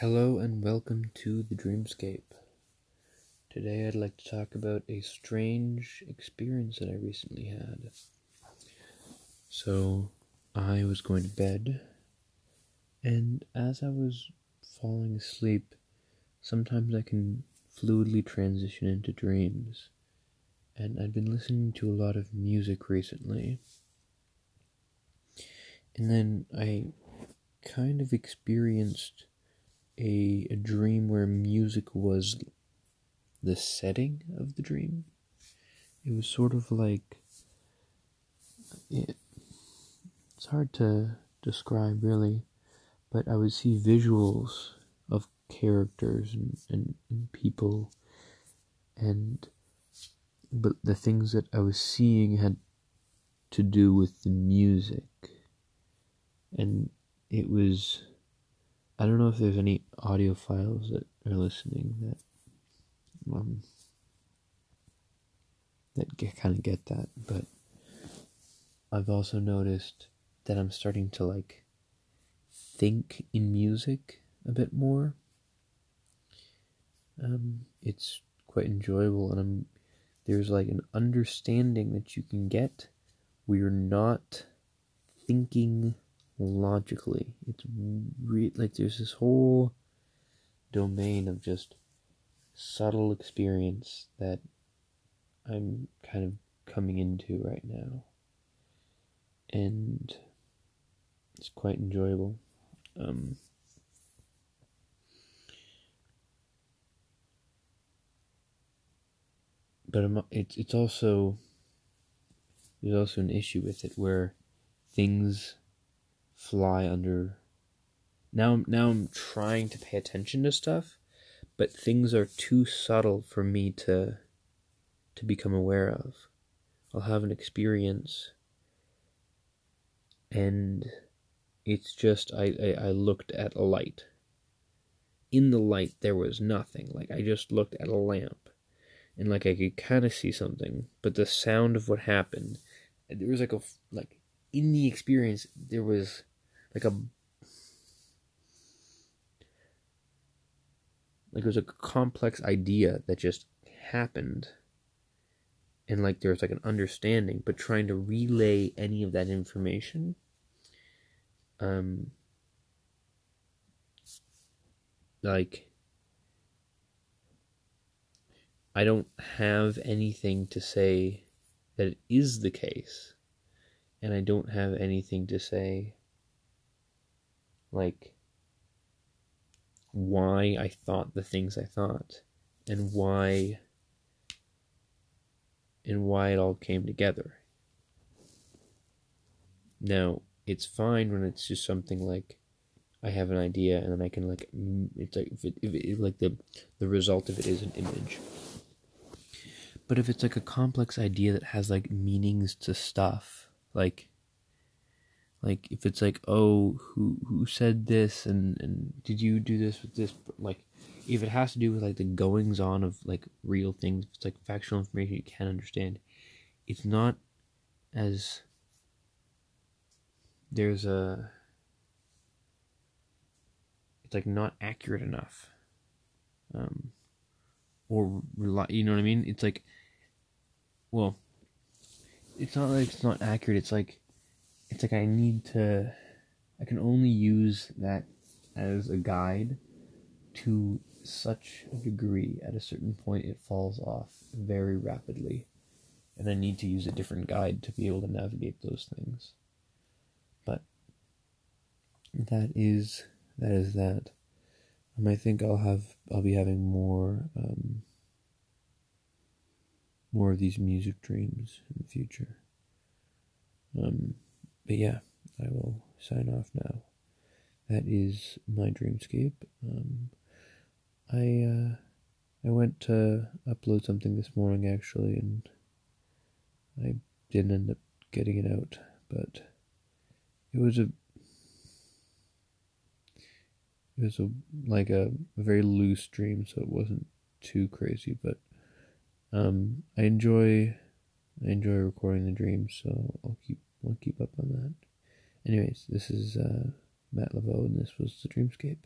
Hello and welcome to the Dreamscape. Today I'd like to talk about a strange experience that I recently had. So, I was going to bed, and as I was falling asleep, sometimes I can fluidly transition into dreams. And I'd been listening to a lot of music recently. And then I kind of experienced a, a dream where music was the setting of the dream. It was sort of like it, it's hard to describe really, but I would see visuals of characters and, and, and people and but the things that I was seeing had to do with the music and it was I don't know if there's any audiophiles that are listening that um that get, kind of get that, but I've also noticed that I'm starting to like think in music a bit more. Um, it's quite enjoyable, and I'm there's like an understanding that you can get where you're not thinking logically. It's re- like there's this whole domain of just subtle experience that I'm kind of coming into right now. And it's quite enjoyable. Um, but I'm, it's it's also there's also an issue with it where things fly under now now I'm trying to pay attention to stuff, but things are too subtle for me to to become aware of. I'll have an experience and it's just I, I, I looked at a light. In the light there was nothing. Like I just looked at a lamp and like I could kind of see something, but the sound of what happened, there was like a like in the experience there was like a like it was a complex idea that just happened. And like there was like an understanding but trying to relay any of that information um like I don't have anything to say that it is the case and I don't have anything to say like why I thought the things I thought and why and why it all came together. Now, it's fine when it's just something like I have an idea and then I can like it's like if it, if it like the the result of it is an image. But if it's like a complex idea that has like meanings to stuff, like like if it's like oh who who said this and and did you do this with this like if it has to do with like the goings on of like real things it's like factual information you can't understand it's not as there's a it's like not accurate enough um or rely you know what i mean? It's like well it's not like it's not accurate it's like it's like I need to I can only use that as a guide to such a degree at a certain point it falls off very rapidly and I need to use a different guide to be able to navigate those things. But that is that is that. Um, I think I'll have I'll be having more um, more of these music dreams in the future um but yeah, I will sign off now. That is my dreamscape. Um, I uh, I went to upload something this morning actually, and I didn't end up getting it out, but it was a it was a like a, a very loose dream, so it wasn't too crazy. But um, I enjoy I enjoy recording the dreams, so I'll keep We'll keep up on that. Anyways, this is uh, Matt Laveau, and this was the Dreamscape.